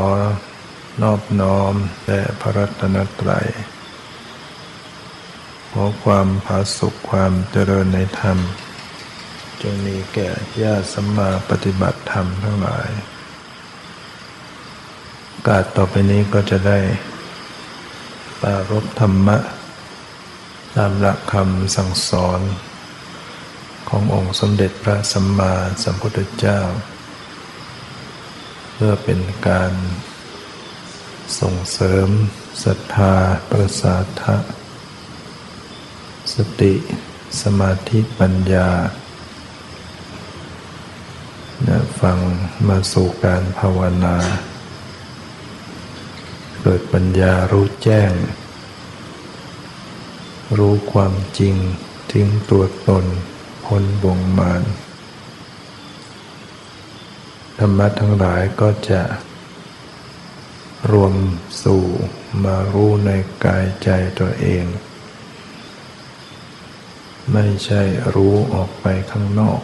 อนอบน้อมแด่พระรัตนตรัย ขอความผาสุขความเจริญในธรรม จงมีแก่ญาติสัมมาปฏิบัติธรรมทั้งหลายกาสต่อไปนี้ก็จะได้ปารบธรรมะ ตามหลักคำสั่งสอน ขององค์สมเด็จพระสัมมาสัมพุทธเจ้า พื่อเป็นการส่งเสริมศรัทธาประสาทะสติ สมาธิปัญญานะฟังมาสู่การภาวนา เกิดปัญญารู้แจ้ง รู้ความจริงทิ้งตัวตนพ้นบ่งมาน รรมะทั้งหลายก็จะ รวมสู่มารู้ในกายใจตัวเอง ไม่ใช่รู้ออกไปข้างนอก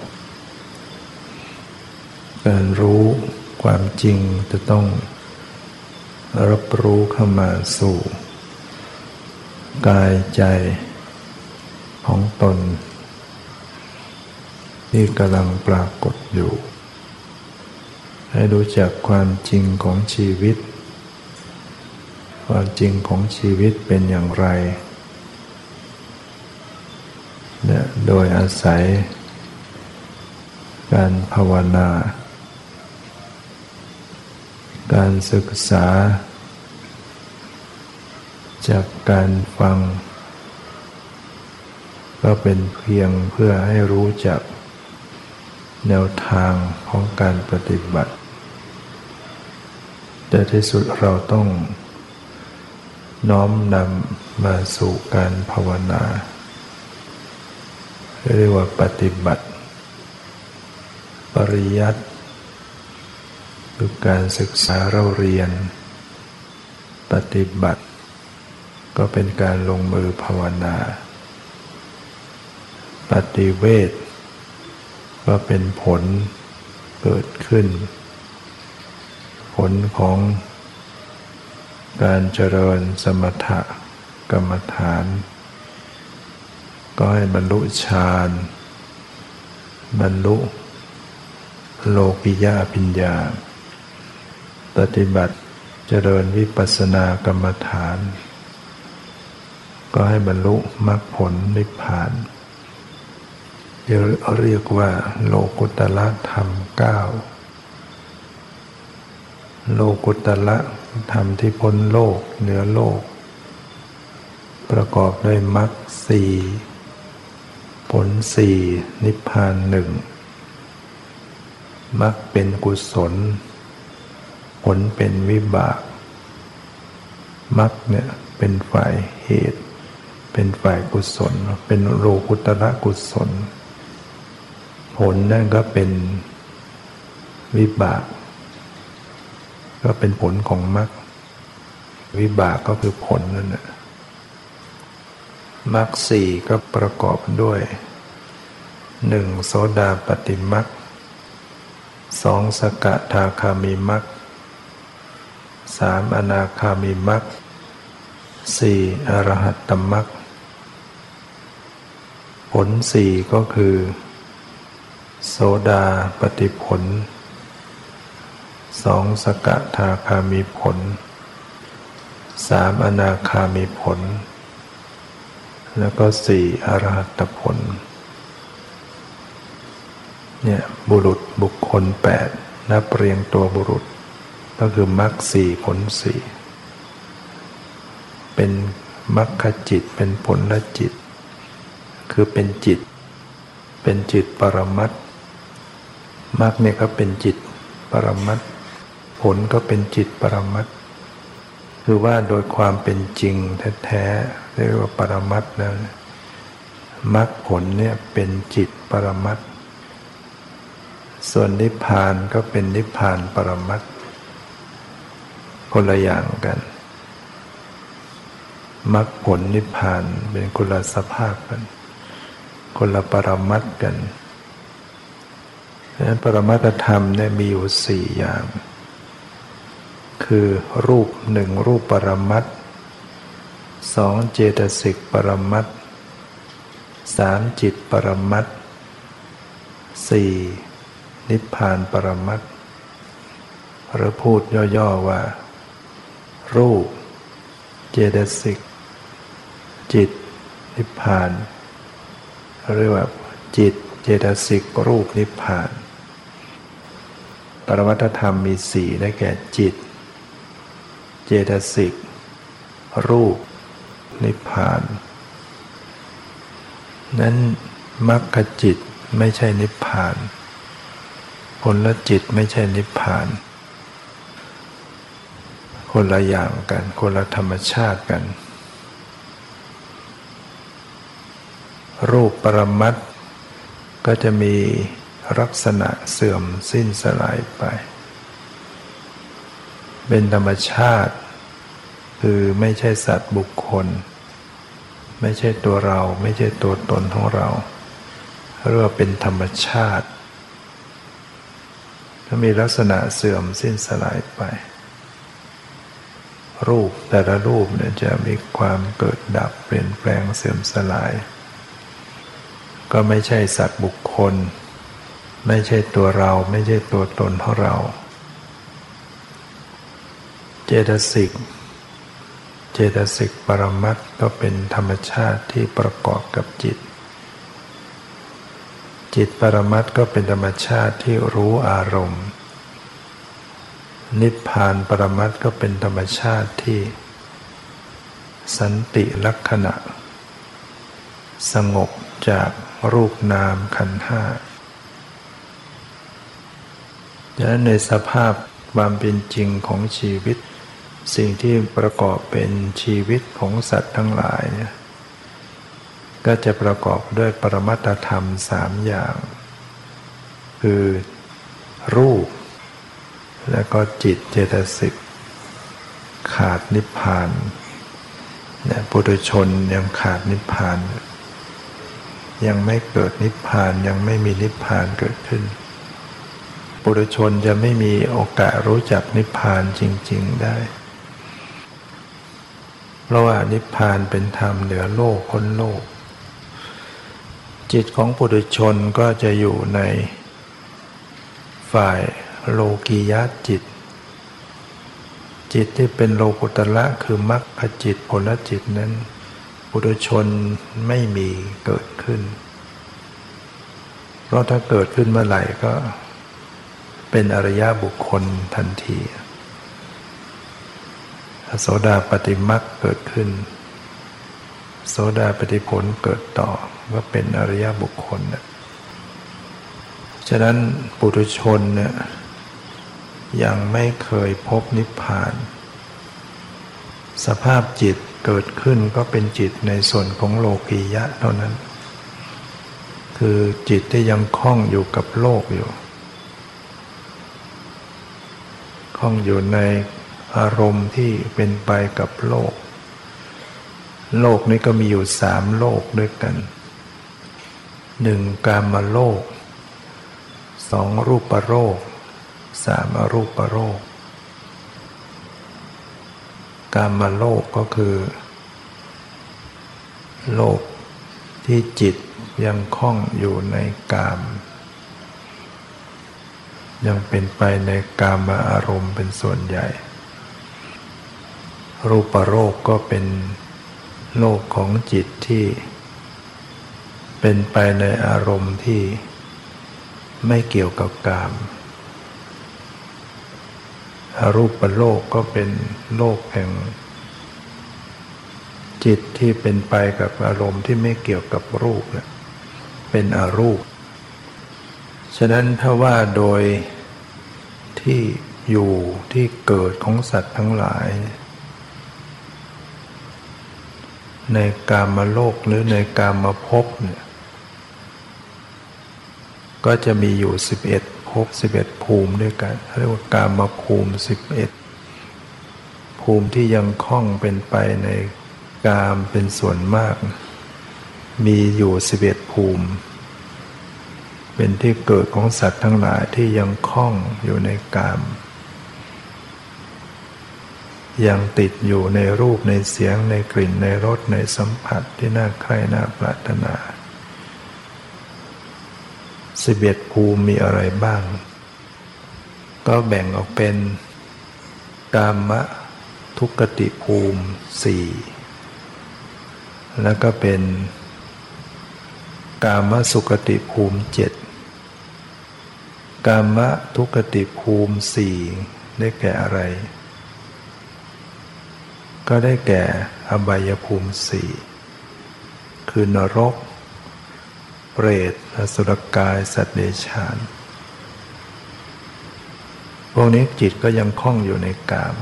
การรู้ความจริงจะต้องรับรู้เข้ามาสู่ กายใจของตน ที่กำลังปรากฏอยู่ ให้รู้จักความจริงของชีวิต ความจริงของชีวิตเป็นอย่างไรเนี่ยโดยอาศัย การภาวนา การศึกษา จากการฟัง ก็เป็นเพียงเพื่อให้รู้จักแนวทางของการปฏิบัติ แต่ที่สุดเราต้องน้อมนำมาสู่การภาวนา เรียกว่าปฏิบัติ ปริยัติคือการศึกษาเราเรียน ปฏิบัติ ก็เป็นการลงมือภาวนา ปฏิเวทก็เป็นผลเกิดขึ้น ผลของการเจริญสมถะกรรมฐาน ก็ให้บรรลุฌานบรรลุโลกิยาปิญญา ปฏิบัติเจริญวิปัสสนากรรมฐาน ก็ให้บรรลุมรรคผลนิพพานเรียกว่าโลกุตละธรรมเก้า โลกุตละธรรมที่พ้นโลกเหนือโลก ประกอบด้วยมรรคสี่ผลสี่นิพพานหนึ่งมักเป็นกุศล ผลเป็นวิบากมักเนี่ยเป็นฝ่ายเหตุ เป็นฝ่ายกุศล เป็นโลกุตระกุศล ผลนั่นก็เป็นวิบาก ก็เป็นผลของมรรควิบากก็คือผลนั่นแหละมรรคสี่ก็ประกอบด้วยหนึ่งโสดาปฏิมรรคสองสกทาคามิมรรคสามอนาคามิมรรคสี่อรหัตตมรรคผลสี่ก็คือ โสดาปฏิผล สองสกทาคามีผลสามอนาคามีผล แล้วก็สี่อรหัตผลเนี่ยบุรุษบุคคลแปดนับเรียงตัวบุรุษ ก็คือมรรคสี่ผลสี่เป็นมรรคจิตเป็นผลละจิต คือเป็นจิต เป็นจิตปรมัตมรรคเนี่ยก็เป็นจิตปรมัต ผลก็เป็นจิตปรมัตคือว่าโดยความเป็นจริงแท้ๆเรียกว่าปรมัตแล้วมรรคผลเนี่ยเป็นจิตปรมัตส่วนนิพพานก็เป็นนิพพานปรมัตคนละอย่างกันมรรคผลนิพพานเป็นคนละสภาพกัน คนละปรมัตกันดังนั้นปรมัตธรรมเนี่ยมีอยู่สี่อย่าง คือรูปหนึ่งรูปปรมัตสองเจตสิกปรมัตสามจิตปรมัตสี่นิพพานปรมัตหรือพูดย่อๆว่า รูป เจตสิก จิต นิพพานเรียกว่าจิต เจตสิก รูปนิพพาน ปรมัตธรรมมีสี่ได้แก่จิต เจตสิก รูป นิพพาน นั้นมรรคจิตไม่ใช่นิพพาน ผลละจิตไม่ใช่นิพพาน คนละอย่างกัน คนละธรรมชาติกัน รูปปรมัตก็จะมีลักษณะเสื่อมสิ้นสลายไป เป็นธรรมชาติ คือไม่ใช่สัตว์บุคคล ไม่ใช่ตัวเรา ไม่ใช่ตัวตนของเราเรียกว่าเป็นธรรมชาติก็มีลักษณะเสื่อมสิ้นสลายไป รูปแต่ละรูปเนี่ยจะมีความเกิดดับเปลี่ยนแปลงเสื่อมสลาย ก็ไม่ใช่สัตว์บุคคล ไม่ใช่ตัวเรา ไม่ใช่ตัวตนของเรา เจตสิก เจตสิกปรมัตก็เป็นธรรมชาติที่ประกอบกับจิต จิตปรมัตก็เป็นธรรมชาติที่รู้อารมณ์ นิพพานปรมัตก็เป็นธรรมชาติที่ สันติลักษณะ สงบจากรูปนามขันห้าดังนั้นในสภาพความเป็นจริงของชีวิต สิ่งที่ประกอบเป็นชีวิตของสัตว์ทั้งหลายเนี่ยก็จะประกอบด้วยปรมัตธรรมสามอย่าง คือรูป และก็จิตเจตสิกขาดนิพพานเนี่ยปุถุชนยังขาดนิพพาน ยังไม่เกิดนิพพานยังไม่มีนิพพานเกิดขึ้น ปุถุชนจะไม่มีโอกาสรู้จักนิพพานจริง ๆได้ เพราะว่านิพพานเป็นธรรมเหนือโลกพ้นโลก จิตของปุถุชนก็จะอยู่ในฝ่ายโลกียะจิต จิตที่เป็นโลกุตละคือมรรคจิตผลจิตนั้น ปุถุชนไม่มีเกิดขึ้น เพราะถ้าเกิดขึ้นเมื่อไหร่ก็เป็นอริยบุคคลทันที โสดาปฏิมักเกิดขึ้น โสดาปฏิผลเกิดต่อว่าเป็นอริยบุคคลนะฉะนั้นปุถุชนเนี่ยยังไม่เคยพบนิพพาน สภาพจิตเกิดขึ้นก็เป็นจิตในส่วนของโลกียะเท่านั้น คือจิตที่ยังคล้องอยู่กับโลกอยู่คล้องอยู่ใน อารมณ์ที่เป็นไปกับโลก โลกนี้ก็มีอยู่สามโลกด้วยกันหนึ่งกามโลกสองรูปโรคสามอรูปโรคกามโลกก็คือ โลกที่จิตยังคล้องอยู่ในกาม ยังเป็นไปในกามอารมณ์เป็นส่วนใหญ่ รูปโรคก็เป็นโลกของจิตที่ เป็นไปในอารมณ์ที่ไม่เกี่ยวกับกามอรูปโลกก็เป็นโลกแห่ง จิตที่เป็นไปกับอารมณ์ที่ไม่เกี่ยวกับรูปเป็นอรูป ฉะนั้นถ้าว่าโดยที่อยู่ที่เกิดของสัตว์ทั้งหลาย ในกามโลกหรือในกามภพเนี่ยก็จะมีอยู่ 11ภพ11 ภูมิด้วยกันเรียกว่ากามภูมิ 11 ภูมิที่ยังคล้องเป็นไปในกามเป็นส่วนมาก มีอยู่ 11 ภูมิ เป็นที่เกิดของสัตว์ทั้งหลายที่ยังคล้องอยู่ในกาม ยังติดอยู่ในรูปในเสียงในกลิ่นในรสในสัมผัสที่น่าใคร่น่าปรารถนาสิบเอ็ดภูมิมีอะไรบ้าง ก็แบ่งออกเป็น กามะทุกติภูมิสี่แล้วก็เป็น กามสุกติภูมิเจ็ดกามะทุกติภูมิสี่ได้แก่อะไร ก็ได้แก่อบายภูมิสี่คือนรก เปรตอสุรกาย สัตว์เดชานพวกนี้จิตก็ยังคล้องอยู่ในกาม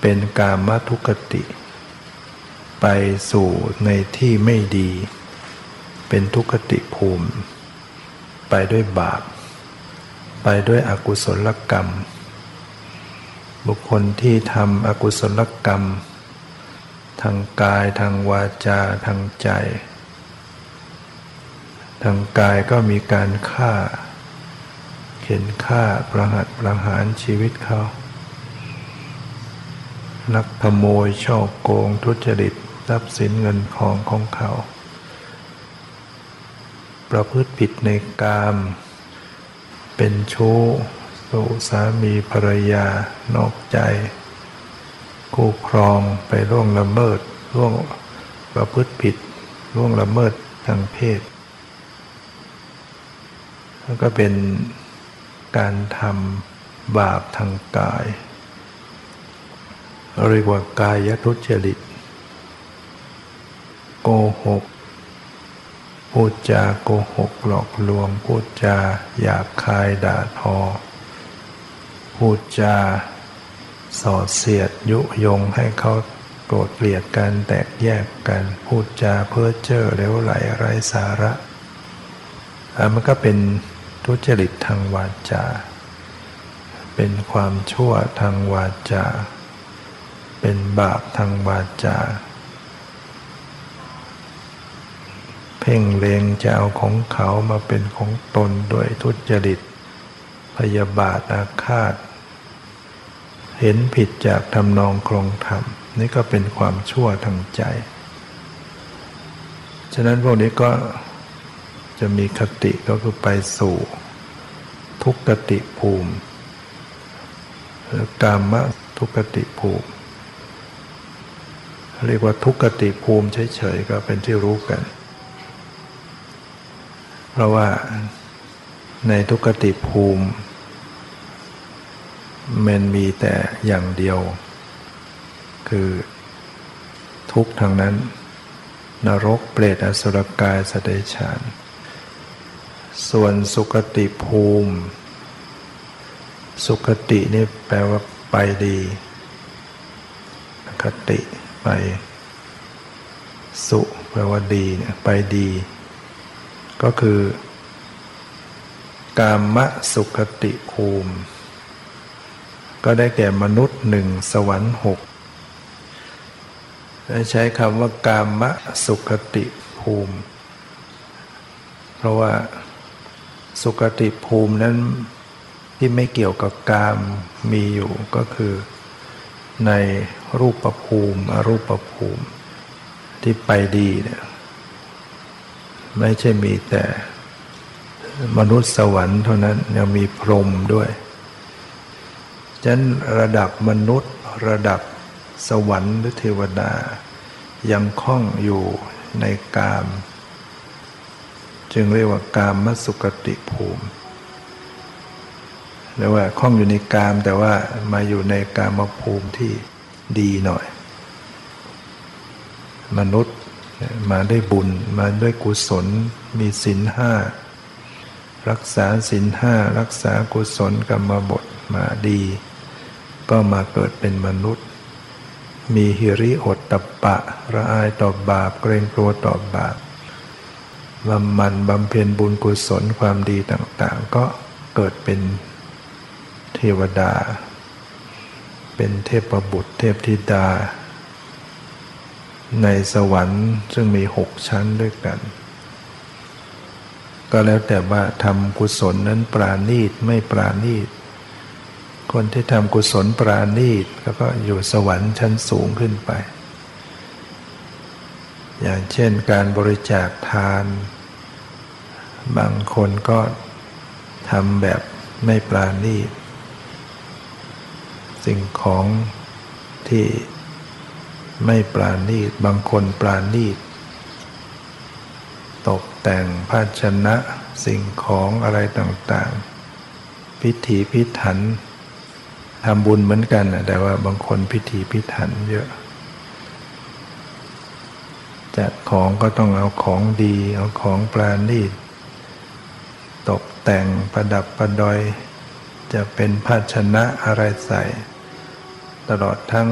เป็นกามมทุกติ ไปสู่ในที่ไม่ดี เป็นทุกติภูมิ ไปด้วยบาป ไปด้วยอกุศลกรรม บุคคลที่ทำอกุศลกรรม ทางกายทางวาจาทางใจ ทางกายก็มีการฆ่า เข็นฆ่าประหัตประหารชีวิตเขาลักขโมยช่อโกงทุจริตทรัพย์สินเงินทองของเขา ประพฤติผิดในกาม เป็นชู้ สู่สามีภรรยานอกใจคู่ครองไปร่วงละเมิดร่วงประพฤติผิดร่วงละเมิดทางเพศ แล้วก็เป็นการทำบาปทางกาย เรียกว่ากายทุจริต โกหก พูดจาโกหกหลอกลวง พูดจาหยาบคายด่าทอ พูดจาสอดเสียดยุยงให้เขาโกรธเกลียดกันแตกแยกกันพูดจาเพ้อเจ้อเลวไหลไร้สาระมันก็เป็นทุจริตทางวาจา เป็นความชั่วทางวาจา เป็นบาปทางวาจา เพ่งเลงจะเอาของเขามาเป็นของตนด้วยทุจริต พยาบาทอาฆาต เห็นผิดจากทำนองครงธรรม นี่ก็เป็นความชั่วทางใจ ฉะนั้นพวกนี้ก็จะมีคติก็คือไปสู่ ทุกขติภูมิหรือกามะทุกขติภูมิ เรียกว่าทุกขติภูมิเฉยๆก็เป็นที่รู้กัน เพราะว่าในทุกขติภูมิ มันมีแต่อย่างเดียว คือทุกทางนั้น นรกเปรตอสุรกายสเดชานส่วนสุคติภูมิ สุคตินี่แปลว่าไปดีคติไปสุแปลว่าดีเนี่ยไปดี ก็คือกามะสุคติภูมิ ก็ได้แก่มนุษย์หนึ่งสวรรค์หกใช้คำว่ากามะสุคติภูมิ เพราะว่าสุกติภูมินั้นที่ไม่เกี่ยวกับกามมีอยู่ก็คือ ในรูปภูมิ อรูปภูมิ ที่ไปดีเนี่ยไม่ใช่มีแต่มนุษย์สวรรค์เท่านั้นยังมีพรหมด้วย ฉะนั้นระดับมนุษย์ ระดับสวรรค์หรือเทวดา ยังคล้องอยู่ในกาม จึงเรียกว่ากามมสุกติภูมิเรียกว่าคล้องอยู่ในกามแต่ว่ามาอยู่ในกามภูมิที่ดีหน่อย มนุษย์มาได้บุญมาด้วยกุศลมีศีลห้ารักษาศีลห้ารักษากุศลกรรมบทมาดี ก็มาเกิดเป็นมนุษย์ มีหิริโอตตะปะ ระอายต่อบาป เกรงกลัวต่อบาปบำมันบำเพ็ญบุญกุศลความดีต่างๆ ก็เกิดเป็นเทวดา เป็นเทพบุตรเทพธิดา ในสวรรค์ซึ่งมีหกชั้นด้วยกัน ก็แล้วแต่ว่าทำกุศลนั้นปราณีตไม่ปราณีต คนที่ทำกุศลปราณีตแล้วก็อยู่สวรรค์ชั้นสูงขึ้นไป อย่างเช่นการบริจาคทาน บางคนก็ทำแบบไม่ปราณีต สิ่งของที่ไม่ปราณีต บางคนปราณีต ตกแต่งภาชนะสิ่งของอะไรต่างๆ พิธีพิถัน ทำบุญเหมือนกันแต่ว่าบางคนพิธีพิถันเยอะ จัดของก็ต้องเอาของดี เอาของปราณีตตกแต่งประดับประดอย จะเป็นภาชนะอะไรใส่ ตลอดทั้ง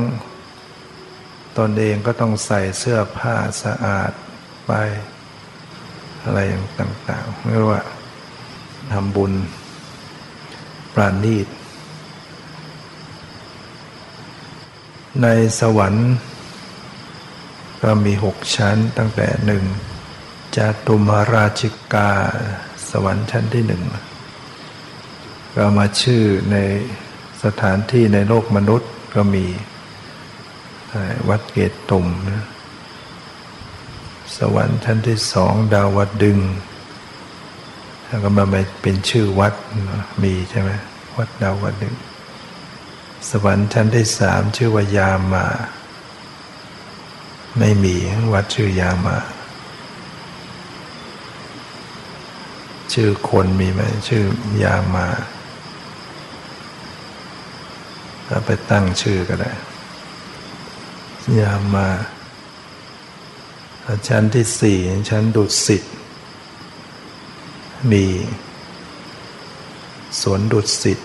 ตนเองก็ต้องใส่เสื้อผ้าสะอาดไป อะไรต่างๆเรียกว่าทำบุญปราณีต ในสวรรค์ก็มีหกชั้นตั้งแต่หนึ่งจาตุมาราชิกา สวรรค์ชั้นที่หนึ่งก็มาชื่อในสถานที่ในโลกมนุษย์ก็มีวัดเกตตุมนะสวรรค์ชั้นที่สองดาวดึงแล้วก็มาเป็นชื่อวัดมีใช่ไหมวัดดาวดึง สวรรค์ชั้นที่สามชื่อว่ายามา ไม่มีวัดชื่อยามา ชื่อคนมีไหมชื่อยามาเราไปตั้งชื่อก็ได้ ยามาชั้นที่สี่ชั้นดุสิตมีสวนดุสิต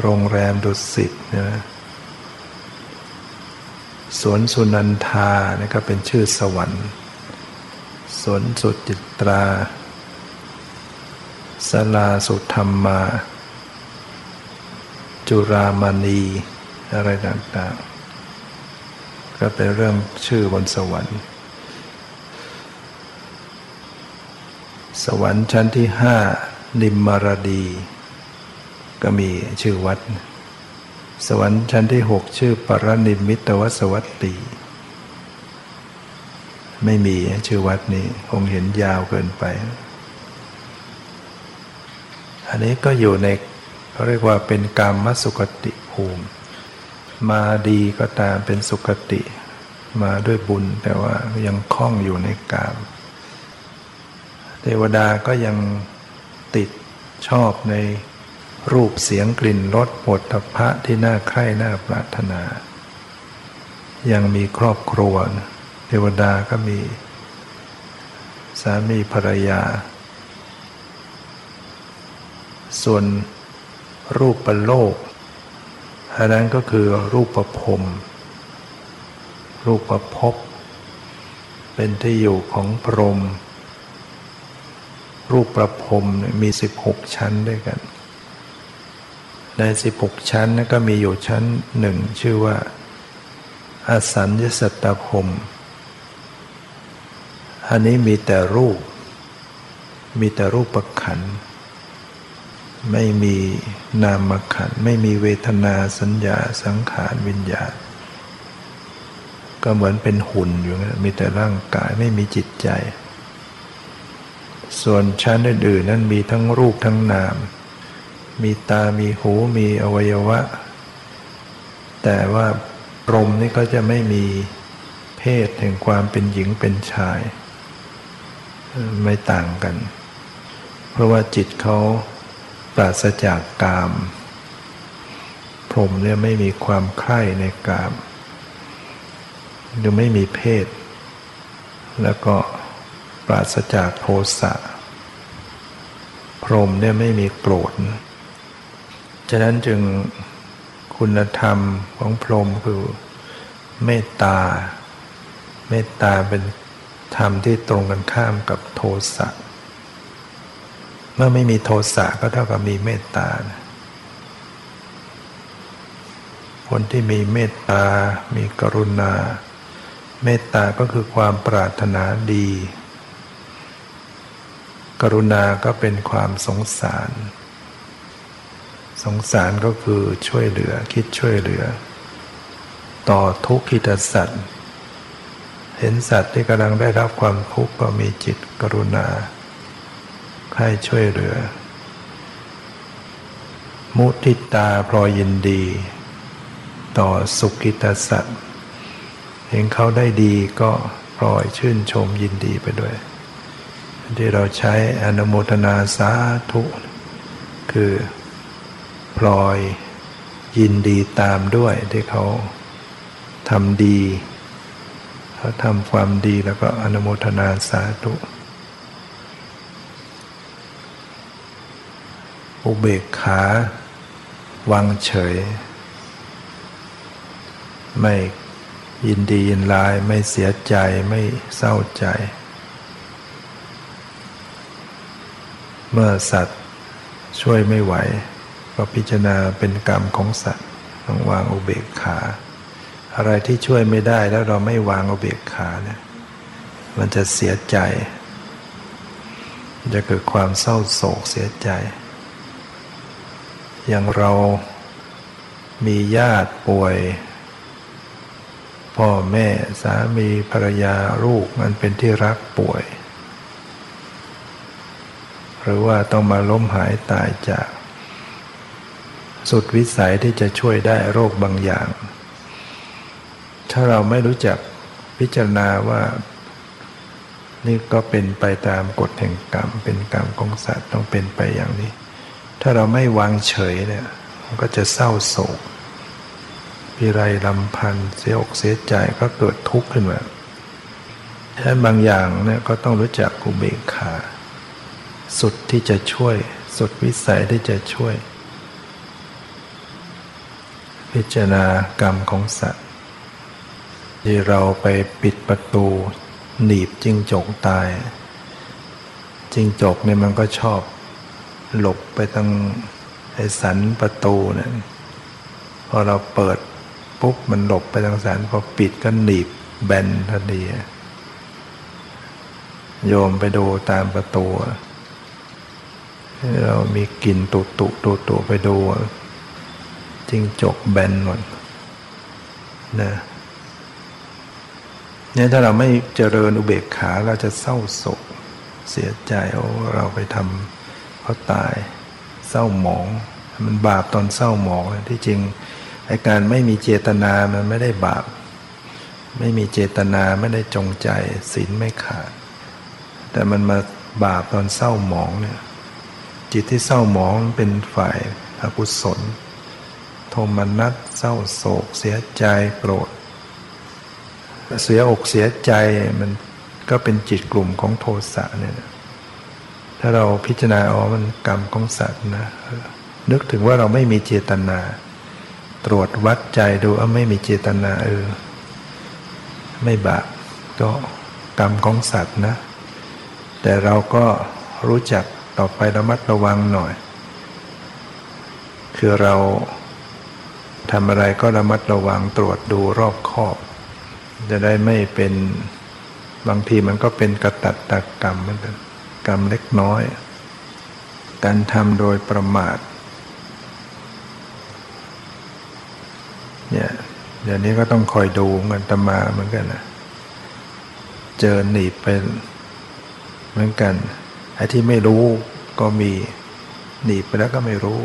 โรงแรมดุสิตนะสวนสุนันทานี่ก็เป็นชื่อสวรรค์ สวนสุจิตราสลาสุธรรมา จุรามณี อะไรต่างๆ ก็เป็นเรื่องชื่อบนสวรรค์ สวรรค์ชั้นที่ห้านิมมารดี ก็มีชื่อวัด สวรรค์ชั้นที่หกชื่อปรนิมิตวสวัตตีไม่มีชื่อวัดนี้คงเห็นยาวเกินไป อันนี้ก็อยู่ในเขาเรียกว่าเป็นกรรมสุกติภูมิ มาดีก็ตามเป็นสุคติ มาด้วยบุญแต่ว่ายังคล้องอยู่ในกามเทวดาก็ยังติดชอบใน รูปเสียงกลิ่นรสปวดทพะที่น่าใคร่น่าปรารถนา ยังมีครอบครัวเทวดาก็มี สามีภรรยา ส่วนรูปประโลกอันนั้นก็คือรูปประพรมรูปประพบ เป็นที่อยู่ของพรหมรูปประพรมมีสิบหกชั้นด้วยกัน ในสิบหกชั้นนั้นก็มีอยู่ชั้นหนึ่งชื่อว่าอสัญญสัตตพรมอันนี้มีแต่รูป มีแต่รูปประขัน ไม่มีนามขัน ไม่มีเวทนาสัญญาสังขารวิญญาณ ก็เหมือนเป็นหุ่นอยู่นะมีแต่ร่างกายไม่มีจิตใจ ส่วนชั้นอื่นๆนั้นมีทั้งรูปทั้งนาม มีตามีหูมีอวัยวะ แต่ว่าพรมนี่ก็จะไม่มีเพศแห่งความเป็นหญิงเป็นชาย ไม่ต่างกัน เพราะว่าจิตเขาปราศจากกาม พรหมเนี่ยไม่มีความใคร่ในกามหรือไม่มีเพศ แล้วก็ปราศจากโทสะพรหมเนี่ยไม่มีโกรธ ฉะนั้นจึงคุณธรรมของพรหมคือเมตตา เมตตาเป็นธรรมที่ตรงกันข้ามกับโทสะ เมื่อไม่มีโทสะก็เท่ากับมีเมตตาคนที่มีเมตตา มีกรุณา เมตตาก็คือความปรารถนาดี กรุณาก็เป็นความสงสาร สงสารก็คือช่วยเหลือคิดช่วยเหลือ ต่อทุกขิตสัตว์ เห็นสัตว์ที่กำลังได้รับความทุกข์ก็มีจิตกรุณาใครช่วยเหลือ มุทิตาพลอยยินดี ต่อสุขิตสัตว์ เห็นเขาได้ดีก็พลอยชื่นชมยินดีไปด้วย ที่เราใช้อนุโมทนาสาธุคือ พลอยยินดีตามด้วยที่เขาทำดี เขาทำความดีแล้วก็อนุโมทนาสาธุอุเบกขาวางเฉย ไม่ยินดียินลายไม่เสียใจไม่เศร้าใจ เมื่อสัตว์ช่วยไม่ไหว ก็พิจารณาเป็นกรรมของสัตว์ต้องวางอุเบกขา อะไรที่ช่วยไม่ได้แล้วเราไม่วางอุเบกขาเนี่ยมันจะเสียใจ จะเกิดความเศร้าโศกเสียใจ อย่างเรามีญาติป่วย พ่อแม่สามีภรรยาลูกมันเป็นที่รักป่วย หรือว่าต้องมาล้มหายตายจาก สุดวิสัยที่จะช่วยได้โรคบางอย่าง ถ้าเราไม่รู้จักพิจารณาว่า นี่ก็เป็นไปตามกฎแห่งกรรม เป็นกรรมของสัตว์ต้องเป็นไปอย่างนี้ ถ้าเราไม่วางเฉยเนี่ยมันก็จะเศร้าโศกพิไรลำพันเสียอกเสียใจก็เกิดทุกข์ขึ้นมาฉะนั้นบางอย่างเนี่ยก็ต้องรู้จักกุเบกขา สุดที่จะช่วย สุดวิสัยที่จะช่วย พิจารณากรรมของสัตว์ ที่เราไปปิดประตู หนีบจิ้งจกตาย จิ้งจกเนี่ยมันก็ชอบ หลบไปทางไอ้สันประตูเนี่ยพอเราเปิดปุ๊บมันหลบไปทางสันพอปิดก็หนีบแบนทันทีโยมไปดูตามประตู เรามีกลิ่นตุตุตุตุไปดู จิ้งจกแบนหมดนะเนี่ยถ้าเราไม่เจริญอุเบกขาเราจะเศร้าโศก เสียใจโอ้เราไปทำเขาตายเศร้าหมอง มันบาปตอนเศร้าหมองที่จริงไอการไม่มีเจตนามันไม่ได้บาป ไม่มีเจตนาไม่ได้จงใจศีลไม่ขาด แต่มันมาบาปตอนเศร้าหมองเนี่ยจิตที่เศร้าหมองเป็นฝ่ายอกุศล โทมนัสเศร้าโศกเสียใจโกรธ เสียอกเสียใจมันก็เป็นจิตกลุ่มของโทสะเนี่ยถ้าเราพิจารณาอ๋อมันกรรมของสัตว์นะ นึกถึงว่าเราไม่มีเจตนา ตรวจวัดใจดูว่าไม่มีเจตนาเออ ไม่บาปก็กรรมของสัตว์นะ แต่เราก็รู้จักต่อไประมัดระวังหน่อย คือเรา ทำอะไรก็ระมัดระวังตรวจดูรอบคอบ จะได้ไม่เป็นบางทีมันก็เป็นกระตัดตกรรมเหมือนกันกรรมเล็กน้อย การทำโดยประมาทเนี่ยเดี๋ยวนี้ก็ต้องคอยดูเงินตมาเหมือนกันนะเจอหนีบไปเหมือนกันไอ้ที่ไม่รู้ก็มีหนีบไปแล้วก็ไม่รู้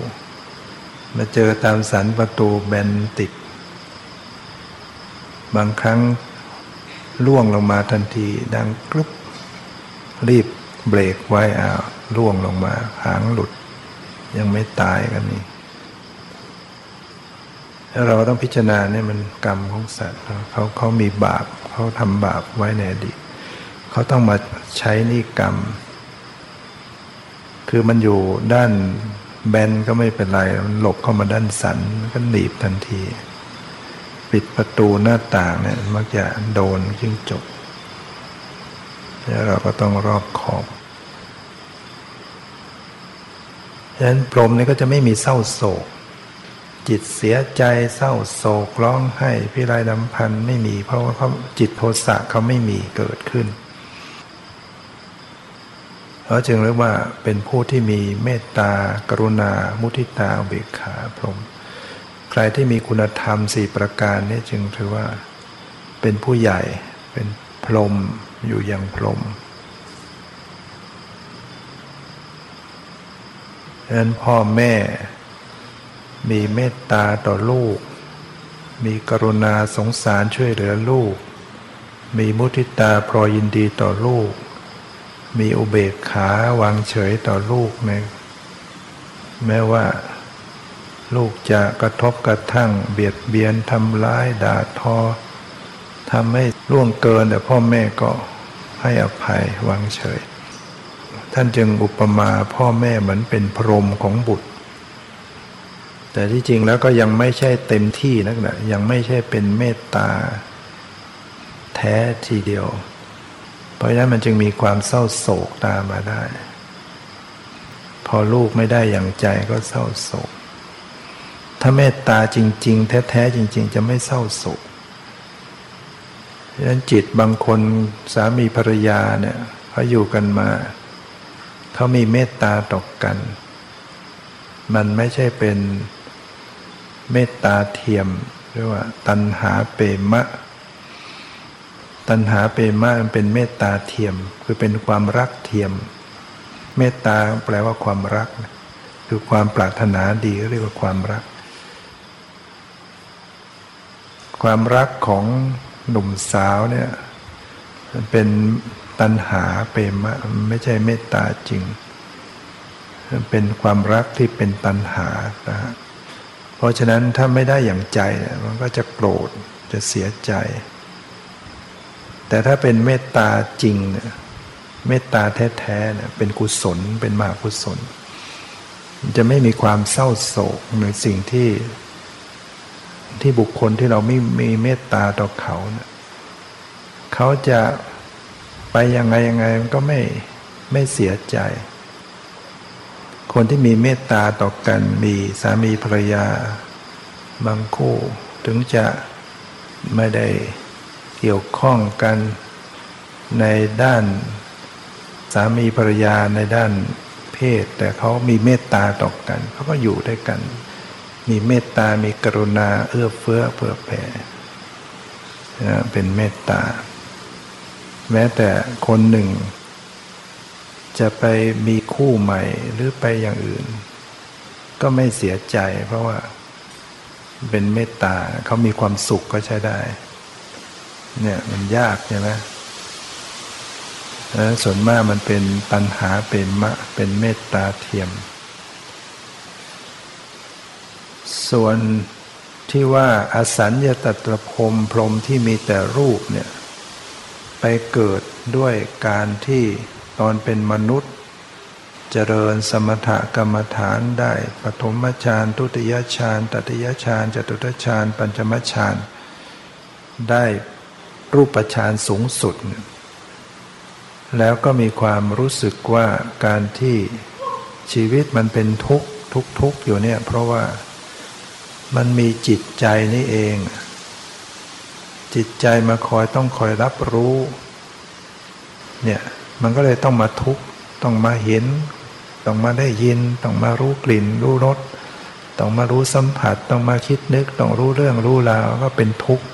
มาเจอตามสันประตูแบนติด บางครั้งล่วงลงมาทันที ดังกรุบรีบเบรกไว้อ้าวล่วงลงมาหางหลุด ยังไม่ตายกันนี่แล้วเราต้องพิจารณาเนี่ยมันกรรมของสัตว์เขาเขามีบาปเขาทำบาปไว้ในอดีตเขาต้องมาใช้นี่กรรม คือมันอยู่ด้าน แบนก็ไม่เป็นไรมันหลบเข้ามาด้านสันมันก็หนีบทันที ปิดประตูหน้าต่างเนี่ยมักจะโดนยิ่งจบแล้วเราก็ต้องรอบขอบฉะนั้นพรมนี่ก็จะไม่มีเศร้าโศก จิตเสียใจเศร้าโศกร้องไห้พิไรดำพันไม่มี เพราะว่าเขาจิตโทสะเขาไม่มีเกิดขึ้น เราจึงเรียกว่าเป็นผู้ที่มีเมตตากรุณา มุทิตาเบกขาพรหมใครที่มีคุณธรรมสี่ประการนี้จึงถือว่า เป็นผู้ใหญ่เป็นพรหมอยู่อย่างพรหมดังนั้นพ่อแม่มีเมตตาต่อลูก มีกรุณาสงสารช่วยเหลือลูก มีมุทิตาพรอยินดีต่อลูก มีอุเบกขาวางเฉยต่อลูกในแม้ว่า ลูกจะกระทบกระทั่งเบียดเบียนทำร้ายด่าทอทำให้ล่วงเกินแต่พ่อแม่ก็ให้อภัยวางเฉย ท่านจึงอุปมาพ่อแม่เหมือนเป็นพรหมของบุตร แต่ที่จริงแล้วก็ยังไม่ใช่เต็มที่นักนะยังไม่ใช่เป็นเมตตา แท้ทีเดียว เพราะฉะนั้นมันจึงมีความเศร้าโศกตามมาได้ พอลูกไม่ได้อย่างใจก็เศร้าโศก ถ้าเมตตาจริง ๆ แท้ๆจริง ๆ จะไม่เศร้าโศกฉะนั้นจิตบางคนสามีภรรยาเนี่ยเขาอยู่กันมาเขามีเมตตาต่อกัน มันไม่ใช่เป็นเมตตาเทียมเรียกว่า ตัณหาเปมะ ตัณหาเปรมะมันเป็นเมตตาเทียม คือเป็นความรักเทียม เมตตาแปลว่าความรัก คือความปรารถนาดีเรียกว่าความรัก ความรักของหนุ่มสาวเนี่ยมันเป็นตัณหาเปรมะมันไม่ใช่เมตตาจริงมันเป็นความรักที่เป็นตัณหานะฮะเพราะฉะนั้นถ้าไม่ได้อย่างใจมันก็จะโกรธจะเสียใจ แต่ถ้าเป็นเมตตาจริงเนี่ยเมตตาแท้ๆเนี่ยเป็นกุศลเป็นมหากุศล จะไม่มีความเศร้าโศกในสิ่งที่ที่บุคคลที่เราไม่มีเมตตาต่อเขาเนี่ยเขาจะไปยังไงยังไงมันก็ไม่ไม่เสียใจ คนที่มีเมตตาต่อกันมีสามีภรรยาบางคู่ ถึงจะไม่ได้ เกี่ยวข้องกันในด้านสามีภรรยาในด้านเพศ แต่เขามีเมตตาต่อกันเขาก็อยู่ด้วยกัน มีเมตตามีกรุณาเอื้อเฟื้อเผื่อแผ่เป็นเมตตา แม้แต่คนหนึ่ง จะไปมีคู่ใหม่หรือไปอย่างอื่น ก็ไม่เสียใจเพราะว่าเป็นเมตตาเขามีความสุขก็ใช้ได้ เนี่ยมันยากใช่ไหมแล้วส่วนมากมันเป็นปัญหาเป็นมะเป็นเมตตาเทียม ส่วนที่ว่าอสัญญาตตรพรมพรมที่มีแต่รูปเนี่ยไปเกิดด้วยการที่ตอนเป็นมนุษย์เจริญสมถกรรมฐานได้ปฐมฌานทุติยฌานตติยฌานจตุตฌานปัญจมฌานได้ รูปฌานสูงสุด แล้วก็มีความรู้สึกว่าการที่ชีวิตมันเป็นทุกข์ทุกข์อยู่เนี่ย เพราะว่ามันมีจิตใจนี่เอง จิตใจมาคอยต้องคอยรับรู้ เนี่ยมันก็เลยต้องมาทุกข์ต้องมาเห็น ต้องมาได้ยิน ต้องมารู้กลิ่น รู้รสต้องมารู้สัมผัส ต้องมาคิดนึก ต้องรู้เรื่องรู้ราวก็เป็นทุกข์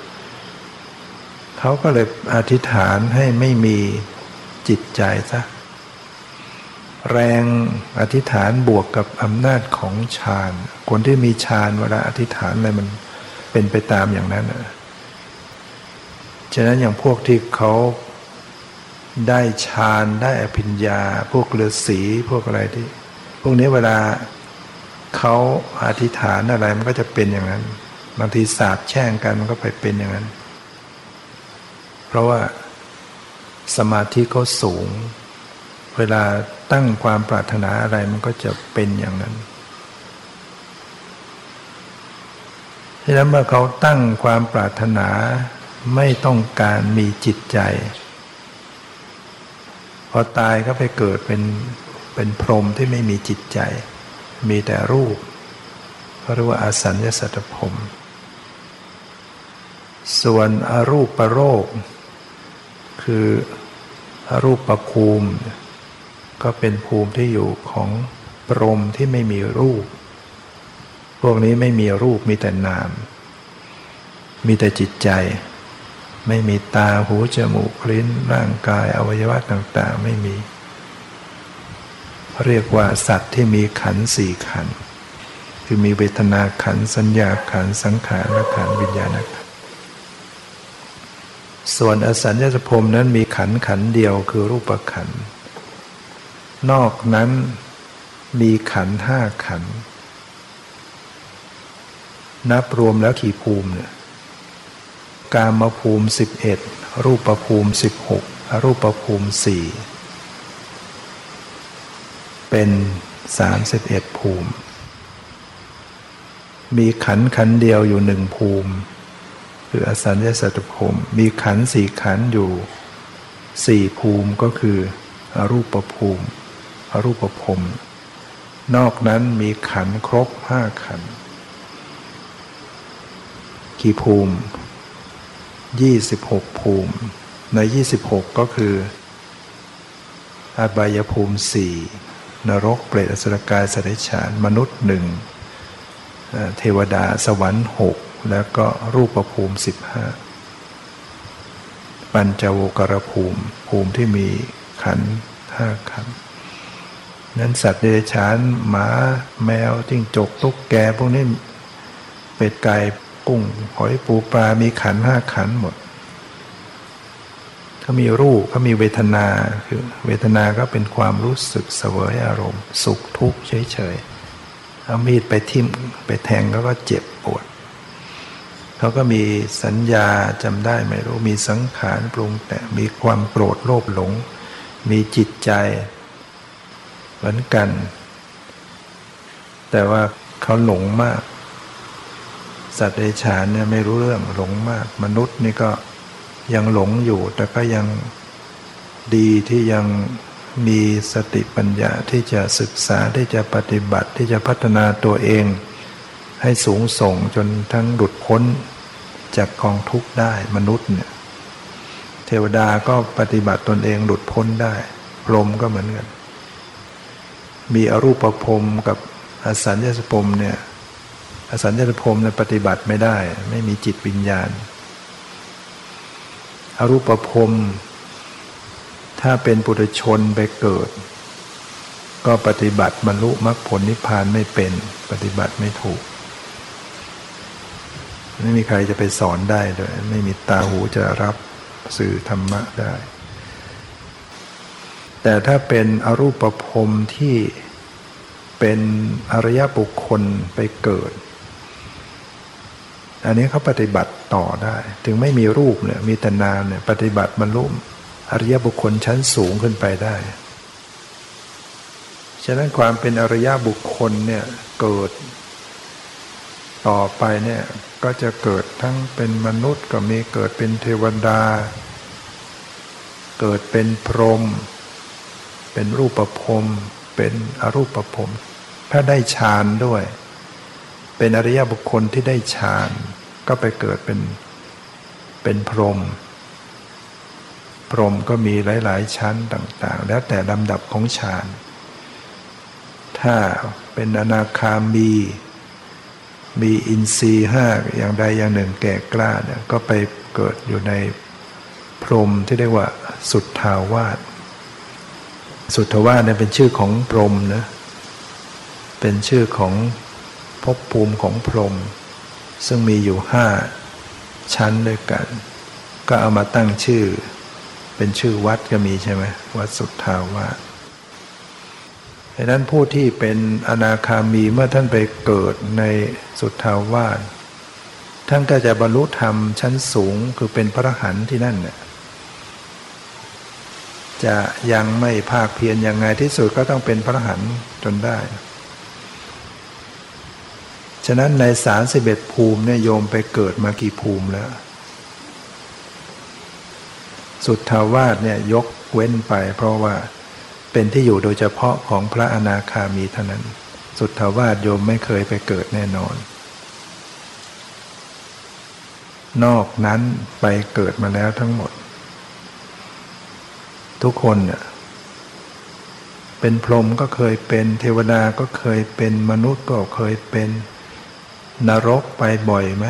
เขาก็เลยอธิษฐานให้ไม่มีจิตใจซะแรงอธิษฐานบวกกับอำนาจของฌานคนที่มีฌานเวลาอธิษฐานอะไรมันเป็นไปตามอย่างนั้นฉะนั้นอย่างพวกที่เขาได้ฌานได้อภิญญา พวกฤาษีพวกอะไรที่ พวกนี้เวลาเขาอธิษฐานอะไรมันก็จะเป็นอย่างนั้น บางทีสาบแช่งกันมันก็ไปเป็นอย่างนั้น ราะว่าสมาธิเขาสูง เวลาตั้งความปรารถนาอะไรมันก็จะเป็นอย่างนั้นดังนั้นเมื่อเขาตั้งความปรารถนาไม่ต้องการมีจิตใจ พอตายก็ไปเกิดเป็นเป็นพรหมที่ไม่มีจิตใจ มีแต่รูปเขาเรียกว่าอาสัญญสัตตพรมส่วนอรูปประโรค คือรูปประภูมิ ก็เป็นภูมิที่อยู่ของพรมที่ไม่มีรูป พวกนี้ไม่มีรูปมีแต่นาม มีแต่จิตใจ ไม่มีตาหูจมูกลิ้นร่างกายอวัยวะต่าง ๆ ไม่มี เรียกว่าสัตว์ที่มีขันสี่ขัน คือมีเวทนาขันสัญญาขันสังขารขันวิญญาณขัน ส่วนอสัญญาสพมนั้นมีขันขันเดียวคือรูปขัน นอกนั้นมีขันห้าขัน นับรวมแล้วกี่ภูมิเนี่ยกามภูมิสิบเอ็ดรูปภูมิสิบหกอรูปภูมิสี่เป็นสามสิบเอ็ดภูมิ มีขันขันเดียวอยู่หนึ่งภูมิ คืออสัญญาสัตภูมิมีขันสี่ขันอยู่สี่ภูมิก็คืออรูปภูมิอรูปภูมินอกนั้นมีขันครบห้าขันกี่ภูมิ 26 ภูมิ ใน 26 ก็คือ อบายภูมิสี่นรกเปรตอสุรกายสัตว์ฉานมนุษย์หนึ่งเทวดาสวรรค์หก แล้วก็รูปภูมิสิบห้าปัญจโวกรภูมิ ภูมิที่มีขันห้าขัน นั้นสัตว์เดรัจฉานหมาแมวจิ้งจกตุ๊กแกพวกนี้เป็ดไก่กุ้งหอยปูปลามีขันห้าขันหมดเขามีรูปเขามีเวทนาคือเวทนาก็เป็นความรู้สึกเสวยอารมณ์ สุขทุกข์เฉยๆเอามีดไปทิ่มไปแทงเขาก็เจ็บปวด เขาก็มีสัญญาจำได้ไม่รู้ มีสังขารปรุงแต่มีความโกรธโลภหลง มีจิตใจ เหมือนกัน แต่ว่าเขาหลงมาก สัตว์เดรัจฉานเนี่ยไม่รู้เรื่องหลงมาก มนุษย์นี่ก็ยังหลงอยู่ แต่ก็ยังดีที่ยังมีสติปัญญาที่จะศึกษาที่จะปฏิบัติที่จะพัฒนาตัวเอง ให้สูงส่งจนทั้งหลุดพ้นจากกองทุกข์ได้มนุษย์เนี่ยเทวดาก็ปฏิบัติตนเองหลุดพ้นได้ พรหมก็เหมือนกัน มีอรูปภพกับอสัญญาสภพเนี่ยอสัญญาภพในปฏิบัติไม่ได้ ไม่มีจิตวิญญาณ อรูปภพถ้าเป็นปุถุชนไปเกิด ก็ปฏิบัติบรรลุมรรคผลนิพพานไม่เป็น ปฏิบัติไม่ถูก ไม่มีใครจะไปสอนได้เลยไม่มีตาหูจะรับสื่อธรรมะได้ แต่ถ้าเป็นอรูปภพที่เป็นอริยบุคคลไปเกิด อันนี้เขาปฏิบัติต่อได้ ถึงไม่มีรูปเนี่ยมีแต่นามเนี่ยปฏิบัติบรรลุอริยบุคคลชั้นสูงขึ้นไปได้ ฉะนั้นความเป็นอริยบุคคลเนี่ยเกิดต่อไปเนี่ย ก็จะเกิดทั้งเป็นมนุษย์ก็มีเกิดเป็นเทวดา เกิดเป็นพรหมเป็นรูปภพเป็นอรูปภพถ้าได้ฌานด้วย เป็นอริยบุคคลที่ได้ฌาน ก็ไปเกิดเป็นเป็นพรหมพรหมก็มีหลาย ๆ ชั้นต่าง ๆ แล้วแต่ลำดับของฌาน ถ้าเป็นอนาคามี มีอินทรีย์ห้าอย่างใดอย่างหนึ่งแก่กล้าเนี่ยก็ไปเกิดอยู่ในพรมที่เรียกว่าสุดทาวาสสุทธวาสเนี่ยเป็นชื่อของพรมนะเป็นชื่อของภพภูมิของพรม ซึ่งมีอยู่ห้าชั้นด้วยกัน ก็เอามาตั้งชื่อ เป็นชื่อวัดก็มีใช่ไหมวัดสุทธาวาส ดังนั้นผู้ที่เป็นอนาคามีเมื่อท่านไปเกิดในสุทธาวาสท่านก็จะบรรลุธรรมชั้นสูงคือเป็นพระหันที่นั่นเนี่ยจะยังไม่ภาคเพียรยังไงที่สุดก็ต้องเป็นพระหันจนได้ ฉะนั้นในสารสิบเอ็ดภูมิเนี่ยโยมไปเกิดมากี่ภูมิแล้ว สุทธาวาสเนี่ยยกเว้นไปเพราะว่า เป็นที่อยู่โดยเฉพาะของพระอนาคามีเท่านั้น สุทธาวาสโยมไม่เคยไปเกิดแน่นอน นอกนั้นไปเกิดมาแล้วทั้งหมด ทุกคนเนี่ยเป็นพรหมก็เคยเป็นเทวดาก็เคยเป็นมนุษย์ก็เคยเป็นนรกไปบ่อยไหม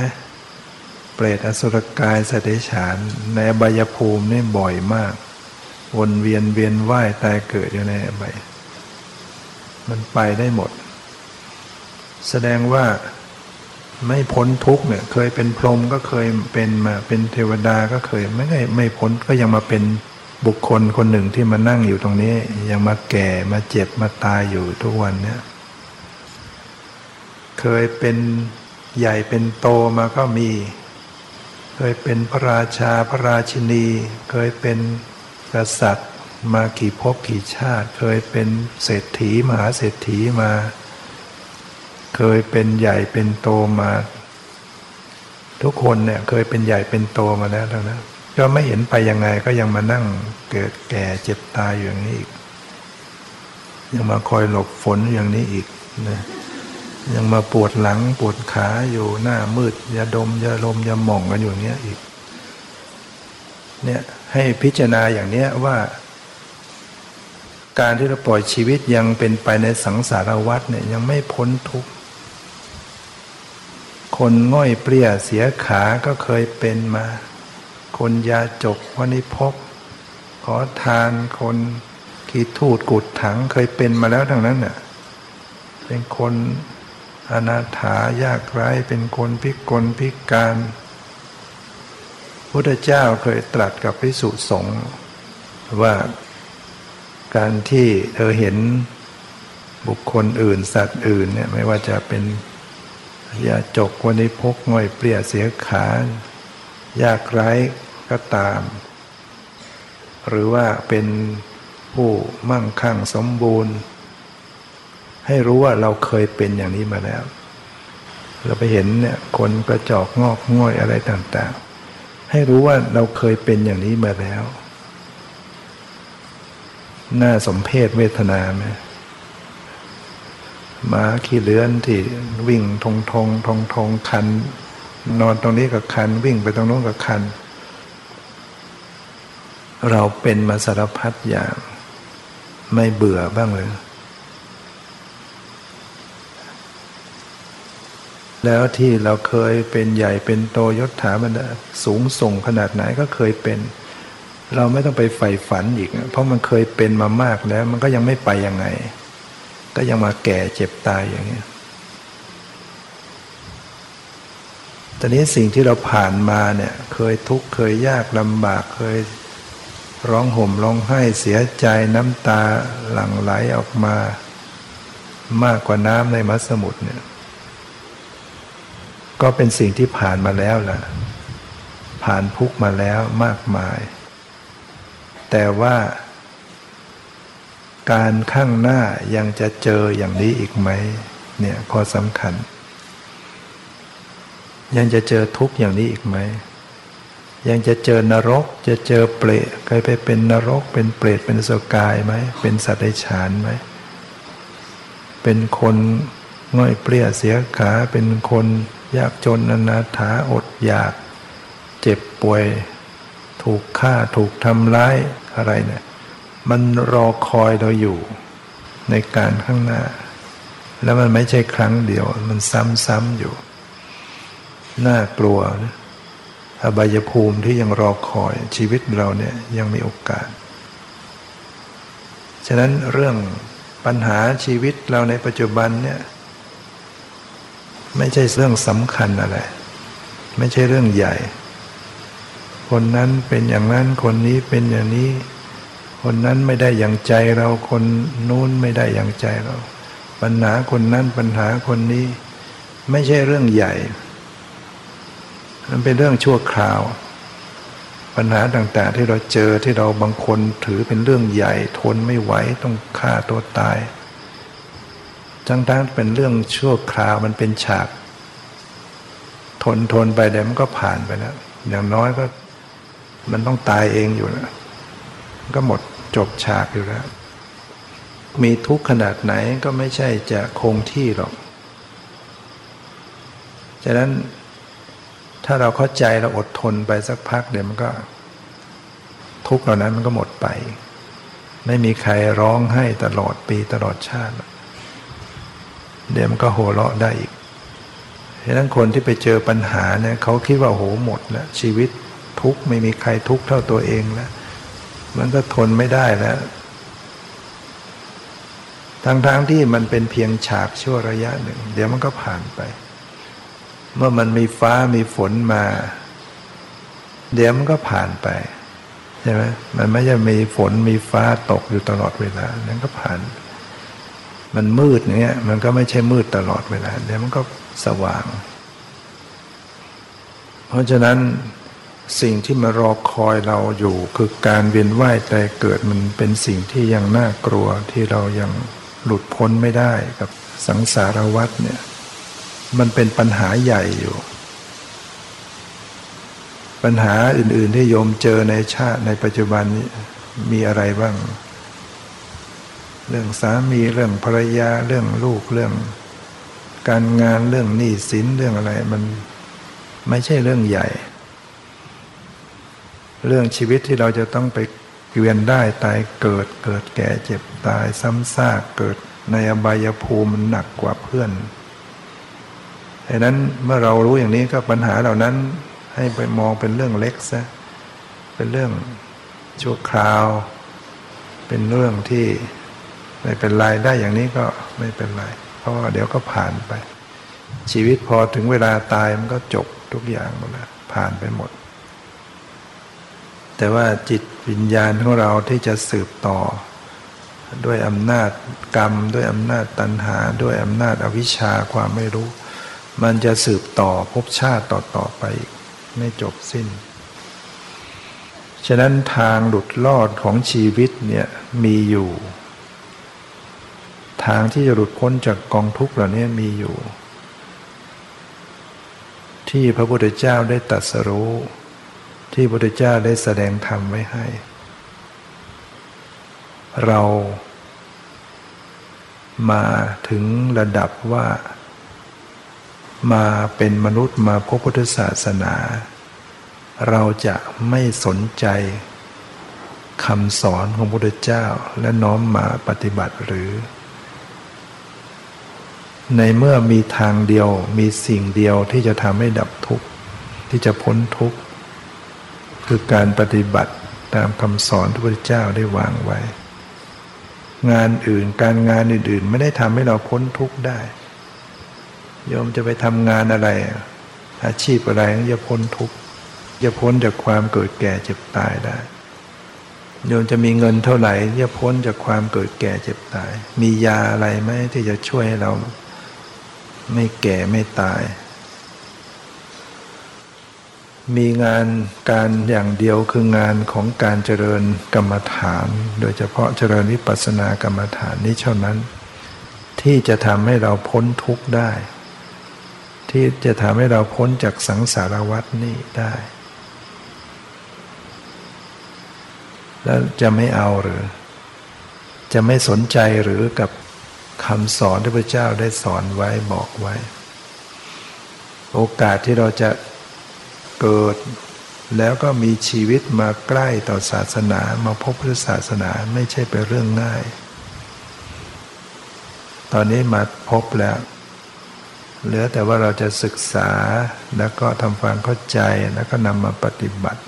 เปรตอสุรกายสติฉานในบายภูมินี่บ่อยมาก วนเวียนเวียนว่ายตายเกิดอยู่ในอบายมันไปได้หมด แสดงว่าไม่พ้นทุกเนี่ย เคยเป็นพรหมก็เคยเป็นมาเป็นเทวดาก็เคยไม่ได้ไม่พ้นก็ยังมาเป็นบุคคลคนหนึ่งที่มานั่งอยู่ตรงนี้ ยังมาแก่มาเจ็บมาตายอยู่ทุกวันเนี่ยเคยเป็นใหญ่เป็นโตมาก็มี เคยเป็นพระราชาพระราชินี เคยเป็น กษัตริย์ มากี่ภพกี่ชาติ เคยเป็นเศรษฐีมหาเศรษฐีมา เคยเป็นใหญ่เป็นโตมา ทุกคนเนี่ยเคยเป็นใหญ่เป็นโตมาแล้วทั้งนั้นก็ไม่เห็นไปยังไงก็ยังมานั่งเกิดแก่เจ็บตายอย่างนี้อีก ยังมาคอยหลบฝนอย่างนี้อีกนะยังมาปวดหลังปวดขาอยู่หน้ามืดยาดมยาลมยาหม่องกันอยู่เนี้ยอีก เนี่ยให้พิจารณาอย่างเนี้ยว่า การที่เราปล่อยชีวิตยังเป็นไปในสังสารวัฏเนี่ยยังไม่พ้นทุกข์คนง่อยเปรี้ยเสียขาก็เคยเป็นมา คนยาจกวณิพก ขอทานคนขีทูดกุดถังเคยเป็นมาแล้วทั้งนั้นน่ะเป็นคนอนาถายากไร้เป็นคนพิกลพิการ พุทธเจ้าเคยตรัสกับพิสุสงฆ์ว่าการที่เธอเห็นบุคคลอื่นสัตว์อื่นเนี่ยไม่ว่าจะเป็นยาจกวันนี้พกง่อยเปรี้ยเสียขายากไร้ก็ตาม หรือว่าเป็นผู้มั่งคั่งสมบูรณ์ ให้รู้ว่าเราเคยเป็นอย่างนี้มาแล้ว เราไปเห็นเนี่ยคนกระจอกงอกง่อยอะไรต่างๆ ให้รู้ว่าเราเคยเป็นอย่างนี้มาแล้ว น่าสมเพศเวทนาไหมมาขี้เลื้อนที่วิ่งทงทงทงทงคัน นอนตรงนี้กับคัน วิ่งไปตรงโน้นกับคัน เราเป็นมาสารพัดอย่าง ไม่เบื่อบ้างเลย แล้วที่เราเคยเป็นใหญ่เป็นโตยศถาบรรดาสูงส่งขนาดไหนก็เคยเป็น เราไม่ต้องไปใฝ่ฝันอีก เพราะมันเคยเป็นมามากแล้ว มันก็ยังไม่ไปยังไง ก็ยังมาแก่เจ็บตายอย่างนี้ตอนนี้สิ่งที่เราผ่านมาเนี่ย เคยทุกข์เคยยากลำบากเคยร้องห่มร้องไห้เสียใจน้ำตาหลั่งไหลออกมา มากกว่าน้ำในมัสมุทรเนี่ย ก็เป็นสิ่งที่ผ่านมาแล้วล่ะ ผ่านพุกมาแล้วมากมาย แต่ว่าการข้างหน้ายังจะเจออย่างนี้อีกไหมเนี่ยข้อสำคัญ ยังจะเจอทุกข์อย่างนี้อีกไหม ยังจะเจอนรกจะเจอเปรตเคยไปเป็นนรก เป็นเปรตเป็นสกายไหมเป็นสัตว์ไดฉานไหมเป็นคนง่อยเปรี้ยเสียขาเป็นคน ยากจนอนาถาอดอยาก เจ็บป่วย ถูกฆ่าถูกทำร้ายอะไรเนี่ยมันรอคอยเราอยู่ในการข้างหน้า แล้วมันไม่ใช่ครั้งเดียว มันซ้ำๆอยู่ น่ากลัวนะอบายภูมิที่ยังรอคอยชีวิตเราเนี่ยยังมีโอกาส ฉะนั้นเรื่องปัญหาชีวิตเราในปัจจุบันเนี่ย ไม่ใช่เรื่องสำคัญอะไร ไม่ใช่เรื่องใหญ่ คนนั้นเป็นอย่างนั้นคนนี้เป็นอย่างนี้ คนนั้นไม่ได้อย่างใจเราคนนู้นไม่ได้อย่างใจเรา ปัญหาคนนั้นปัญหาคนนี้ ไม่ใช่เรื่องใหญ่ มันเป็นเรื่องชั่วคราว ปัญหาต่างๆที่เราเจอที่เราบางคนถือเป็นเรื่องใหญ่ ทนไม่ไหวต้องฆ่าตัวตาย ทั้งๆเป็นเรื่องชั่วคราวมันเป็นฉาก ทนทนไปเดี๋ยวมันก็ผ่านไปแล้ว อย่างน้อยก็ มันต้องตายเองอยู่แล้วก็หมดจบฉากอยู่แล้ว มีทุกข์ขนาดไหนก็ไม่ใช่จะคงที่หรอกฉะนั้นถ้าเราเข้าใจเราอดทนไปสักพักเดี๋ยวมันก็ ทุกเหล่านั้นมันก็หมดไป ไม่มีใครร้องให้ตลอดปีตลอดชาติ เดี๋ยวมันก็โหเราะได้อีกฉะนั้นคนที่ไปเจอปัญหาเนี่ยเขาคิดว่าโหหมดแล้วชีวิตทุกไม่มีใครทุกเท่าตัวเองแล้วมันก็ทนไม่ได้แล้วทั้งๆทที่มันเป็นเพียงฉากชั่วระยะหนึ่ง เดี๋ยวมันก็ผ่านไป เมื่อมันมีฟ้ามีฝนมา เดี๋ยวมันก็ผ่านไปใช่ไหมมันไม่ใช่มีฝนมีฟ้าตกอยู่ตลอดเวลานั้นก็ผ่าน มันมืดเนี้ยมันก็ไม่ใช่มืดตลอดเวลาเดี๋ยวมันก็สว่าง เพราะฉะนั้นสิ่งที่มารอคอยเราอยู่ คือการเวียนว่ายใจเกิดมันเป็นสิ่งที่ยังน่ากลัวที่เรายังหลุดพ้นไม่ได้กับสังสารวัฏเนี่ย มันเป็นปัญหาใหญ่อยู่ ปัญหาอื่น ๆ ที่โยมเจอในชาติในปัจจุบันนี้มีอะไรบ้าง เรื่องสามีเรื่องภรรยาเรื่องลูกเรื่อง การงานเรื่องหนี้สินเรื่องอะไร มันไม่ใช่เรื่องใหญ่ เรื่องชีวิตที่เราจะต้องไปเวียนได้ตายเกิดเกิดแก่เจ็บตายซ้ำซากเกิดในอบายภูมิมันหนักกว่าเพื่อนดังนั้นเมื่อเรารู้อย่างนี้ก็ปัญหาเหล่านั้นให้ไปมองเป็นเรื่องเล็กซะเป็นเรื่องชั่วคราว เป็นเรื่องที่ ไม่เป็นไรได้อย่างนี้ก็ไม่เป็นไร เพราะว่าเดี๋ยวก็ผ่านไป ชีวิตพอถึงเวลาตายมันก็จบทุกอย่างหมดแล้วผ่านไปหมด แต่ว่าจิตวิญญาณของเราที่จะสืบต่อ ด้วยอำนาจกรรม ด้วยอำนาจตัณหา ด้วยอำนาจอวิชชาความไม่รู้ มันจะสืบต่อภพชาติต่อต่อไปไม่จบสิ้น ฉะนั้นทางหลุดรอดของชีวิตเนี่ยมีอยู่ ทางที่จะหลุดพ้นจากกองทุกข์เหล่านี้มีอยู่ ที่พระพุทธเจ้าได้ตรัสรู้ ที่พระพุทธเจ้าได้แสดงธรรมไว้ให้ เรามาถึงระดับว่า มาเป็นมนุษย์มาพบพุทธศาสนา เราจะไม่สนใจคำสอนของพระพุทธเจ้าและน้อมมาปฏิบัติหรือ ในเมื่อมีทางเดียวมีสิ่งเดียวที่จะทำให้ดับทุกข์ที่จะพ้นทุกข์คือการปฏิบัติตามคำสอนที่พระเจ้าได้วางไว้ งานอื่นการงานอื่นๆ ไม่ได้ทำให้เราพ้นทุกข์ได้โยมจะไปทำงานอะไร อาชีพอะไรก็จะพ้นทุกข์จะพ้นจากความเกิดแก่เจ็บตายได้โยมจะมีเงินเท่าไหร่จะพ้นจากความเกิดแก่เจ็บตาย มียาอะไรไหมที่จะช่วยให้เรา ไม่แก่ไม่ตาย มีงานการอย่างเดียวคืองานของการเจริญกรรมฐาน โดยเฉพาะเจริญวิปัสสนากรรมฐานนี้เท่านั้น ที่จะทำให้เราพ้นทุกข์ได้ ที่จะทำให้เราพ้นจากสังสารวัฏนี้ได้แล้วจะไม่เอาหรือ จะไม่สนใจหรือกับ คำสอนที่พระเจ้าได้สอนไว้บอกไว้ โอกาสที่เราจะเกิด แล้วก็มีชีวิตมาใกล้ต่อศาสนามาพบพุทธศาสนาไม่ใช่เป็นเรื่องง่าย ตอนนี้มาพบแล้ว เหลือแต่ว่าเราจะศึกษาแล้วก็ทำความเข้าใจแล้วก็นำมาปฏิบัติ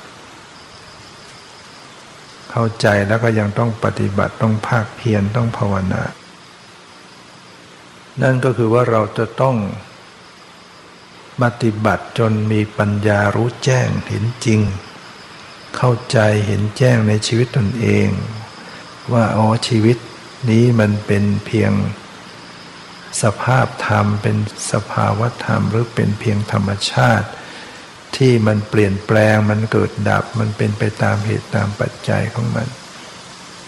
เข้าใจแล้วก็ยังต้องปฏิบัติต้องภาคเพียรต้องภาวนา นั่นก็คือว่าเราจะต้องปฏิบัติจนมีปัญญารู้แจ้งเห็นจริง เข้าใจเห็นแจ้งในชีวิตตนเอง ว่าอ๋อชีวิตนี้มันเป็นเพียงสภาพธรรมเป็นสภาวะธรรมหรือเป็นเพียงธรรมชาติ ที่มันเปลี่ยนแปลงมันเกิดดับมันเป็นไปตามเหตุตามปัจจัยของมัน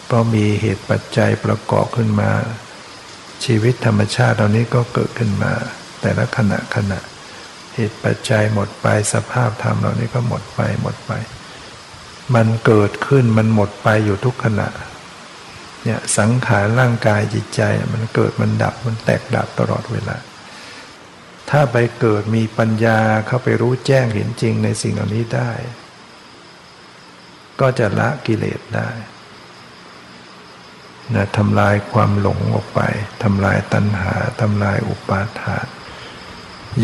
เพราะมีเหตุปัจจัยประกอบขึ้นมา ชีวิตธรรมชาติเหล่านี้ก็เกิดขึ้นมา แต่ละขณะขณะเหตุปัจจัยหมดไปสภาพธรรมเหล่านี้ก็หมดไปหมดไป มันเกิดขึ้นมันหมดไปอยู่ทุกขณะเนี่ยสังขารร่างกายจิตใจมันเกิดมันดับมันแตกดับตลอดเวลา ถ้าไปเกิดมีปัญญาเข้าไปรู้แจ้งเห็นจริงในสิ่งเหล่านี้ได้ ก็จะละกิเลสได้ นะทำลายความหลงออกไปทำลายตัณหาทำลายอุปาทาน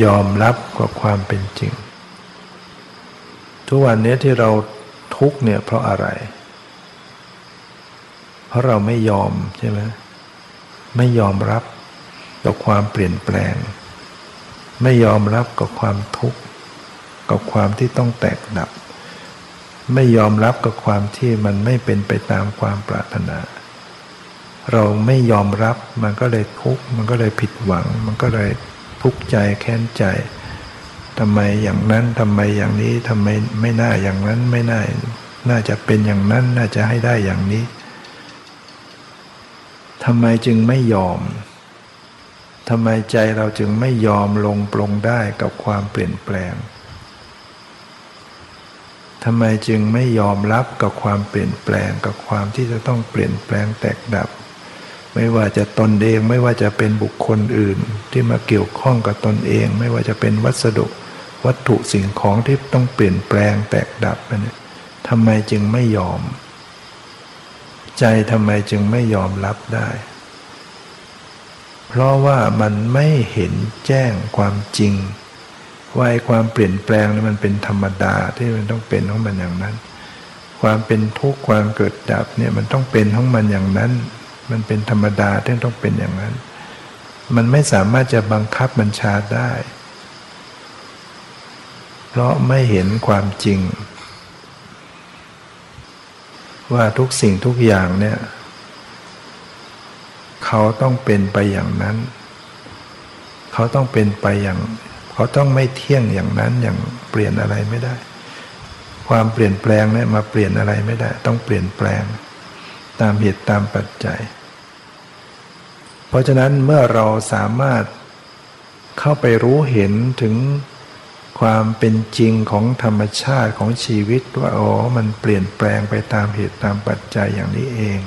ยอมรับกับความเป็นจริง ทุกวันนี้ที่เราทุกเนี่ยเพราะอะไร เพราะเราไม่ยอมใช่ไหมไม่ยอมรับกับความเปลี่ยนแปลง ไม่ยอมรับกับความทุกข์กับความที่ต้องแตกดับ ไม่ยอมรับกับความที่มันไม่เป็นไปตามความปรารถนา เราไม่ยอมรับมันก็เลยทุกข์มันก็เลยผิดหวัง มันก็เลยทุกข์ใจแค้นใจทำไมอย่างนั้นทำไมอย่างนี้ทำไมไม่น่าอย่างนั้นไม่น่าน่าจะเป็นอย่างนั้นน่าจะให้ได้อย่างนี้ทำไมจึงไม่ยอมทำไมใจเราจึงไม่ยอมลงปลงได้กับความเปลี่ยนแปลงทำไมจึงไม่ยอมรับกับความเปลี่ยนแปลงกับความที่จะต้องเปลี่ยนแปลงแตกดับ ไม่ว่าจะตนเองไม่ว่าจะเป็นบุคคลอื่น ที่มาเกี่ยวข้องกับตนเอง ไม่ว่าจะเป็นวัสดุวัตถุสิ่งของที่ต้องเปลี่ยนแปลงแตกดับนทำไมจึงไม่ยอม ใจทำไมจึงไม่ยอมรับได้ เพราะว่ามันไม่เห็นแจ้งความจริง ว่าความเปลี่ยนแปลงนี่มันเป็นธรรมดาที่มันต้องเป็นของมันอย่างนั้น ความเป็นทุกข์ความเกิดดับเนี่ยมันต้องเป็นของมันอย่างนั้น มันเป็นธรรมดาที่ต้องเป็นอย่างนั้น มันไม่สามารถจะบังคับบัญชาได้ เพราะไม่เห็นความจริง ว่าทุกสิ่งทุกอย่างเนี่ยเขาต้องเป็นไปอย่างนั้น เขาต้องเป็นไปอย่าง เขาต้องไม่เที่ยงอย่างนั้นอย่างเปลี่ยนอะไรไม่ได้ ความเปลี่ยนแปลงเนี่ยมาเปลี่ยนอะไรไม่ได้ ต้องเปลี่ยนแปลง ตามเหตุตามปัจจัย เพราะฉะนั้นเมื่อเราสามารถเข้าไปรู้เห็นถึงความเป็นจริงของธรรมชาติของชีวิตว่าอ๋อมันเปลี่ยนแปลงไปตามเหตุตามปัจจัยอย่างนี้เอง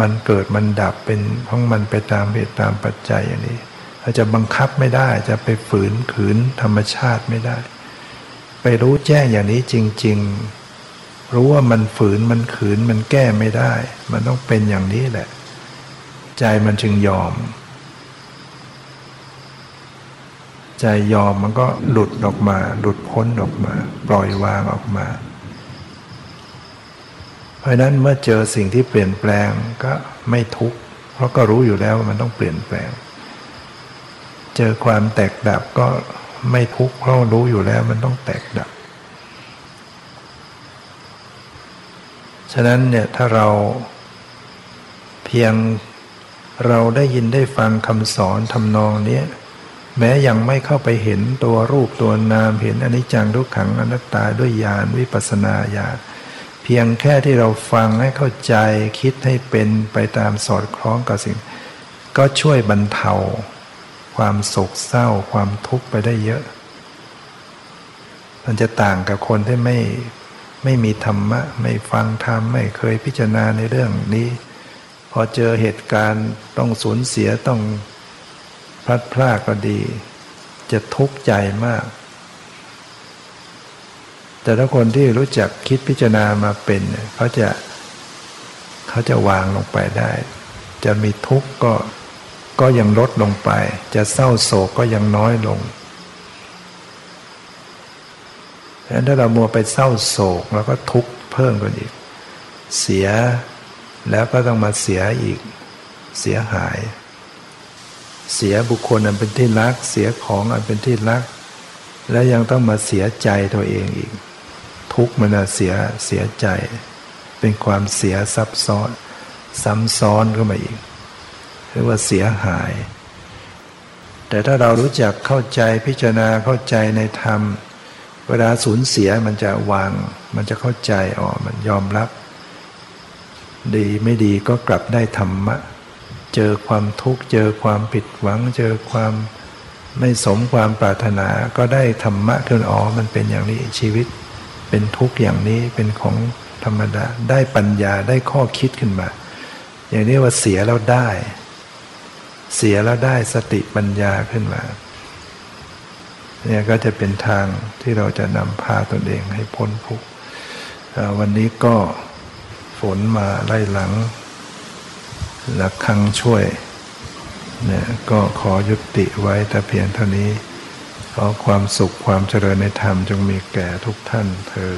มันเกิดมันดับเป็นของมันไปตามเหตุตามปัจจัยอย่างนี้เราจะบังคับไม่ได้จะไปฝืนขืนธรรมชาติไม่ได้ ไปรู้แจ้งอย่างนี้จริง ๆ รู้ว่ามันฝืนมันขืนมันแก้ไม่ได้ มันต้องเป็นอย่างนี้แหละ ใจมันจึงยอม ใจยอมมันก็หลุดออกมา หลุดพ้นออกมา ปล่อยวางออกมา เพราะนั้นเมื่อเจอสิ่งที่เปลี่ยนแปลงก็ไม่ทุกข์เพราะก็รู้อยู่แล้วว่ามันต้องเปลี่ยนแปลง เจอความแตกดับก็ไม่ทุกข์เพราะรู้อยู่แล้วมันต้องแตกดับ ฉะนั้นเนี่ยถ้าเราเพียงเราได้ยินได้ฟังคำสอนทำนองนี้แม้ยังไม่เข้าไปเห็นตัวรูปตัวนามเห็นอนิจจังทุกขังอนัตตาด้วยญาณวิปัสนาญาณเพียงแค่ที่เราฟังให้เข้าใจคิดให้เป็นไปตามสอดคล้องกับสิ่ง ก็ช่วยบรรเทา ความโศกเศร้าความทุกข์ไปได้เยอะ มันจะต่างกับคนที่ไม่ ไม่มีธรรมะ ไม่ฟังธรรม ไม่เคยพิจารณาในเรื่องนี้ พอเจอเหตุการณ์ต้องสูญเสียต้องพลัดพรากก็ดี จะทุกข์ใจมาก แต่ถ้าคนที่รู้จักคิดพิจารณามาเป็นเขาจะเขาจะวางลงไปได้ จะมีทุกข์ก็ก็ยังลดลงไป จะเศร้าโศกก็ยังน้อยลง ดังนั้นถ้าเรามัวไปเศร้าโศกแล้วก็ทุกข์เพิ่มกันอีก เสียแล้วก็ต้องมาเสียอีก เสียหาย เสียบุคคลอันเป็นที่รัก เสียของอันเป็นที่รัก แล้วยังต้องมาเสียใจตัวเองอีก ทุกมันเสียเสียใจ เป็นความเสียซับซ้อน ซ้ำซ้อนเข้ามาอีกเรียกว่าเสียหาย แต่ถ้าเรารู้จักเข้าใจพิจารณาเข้าใจในธรรม เวลาสูญเสียมันจะวาง มันจะเข้าใจอ๋อมันยอมรับ ดีไม่ดีก็กลับได้ธรรมะ เจอความทุกข์ เจอความผิดหวัง เจอความไม่สมความปรารถนาก็ได้ธรรมะขึ้นอ๋อมันเป็นอย่างนี้ชีวิต เป็นทุกข์อย่างนี้เป็นของธรรมดา ได้ปัญญาได้ข้อคิดขึ้นมา อย่างนี้ว่าเสียแล้วได้ เสียแล้วได้สติปัญญาขึ้นมา เนี่ยก็จะเป็นทางที่เราจะนำพาตนเองให้พ้นทุกข์วันนี้ก็ฝนมาไล่หลังหลักคังช่วยเนี่ยก็ขอยุติไว้แต่เพียงเท่านี้ ขอความสุขความเจริญในธรรมจงมีแก่ทุกท่านเธอ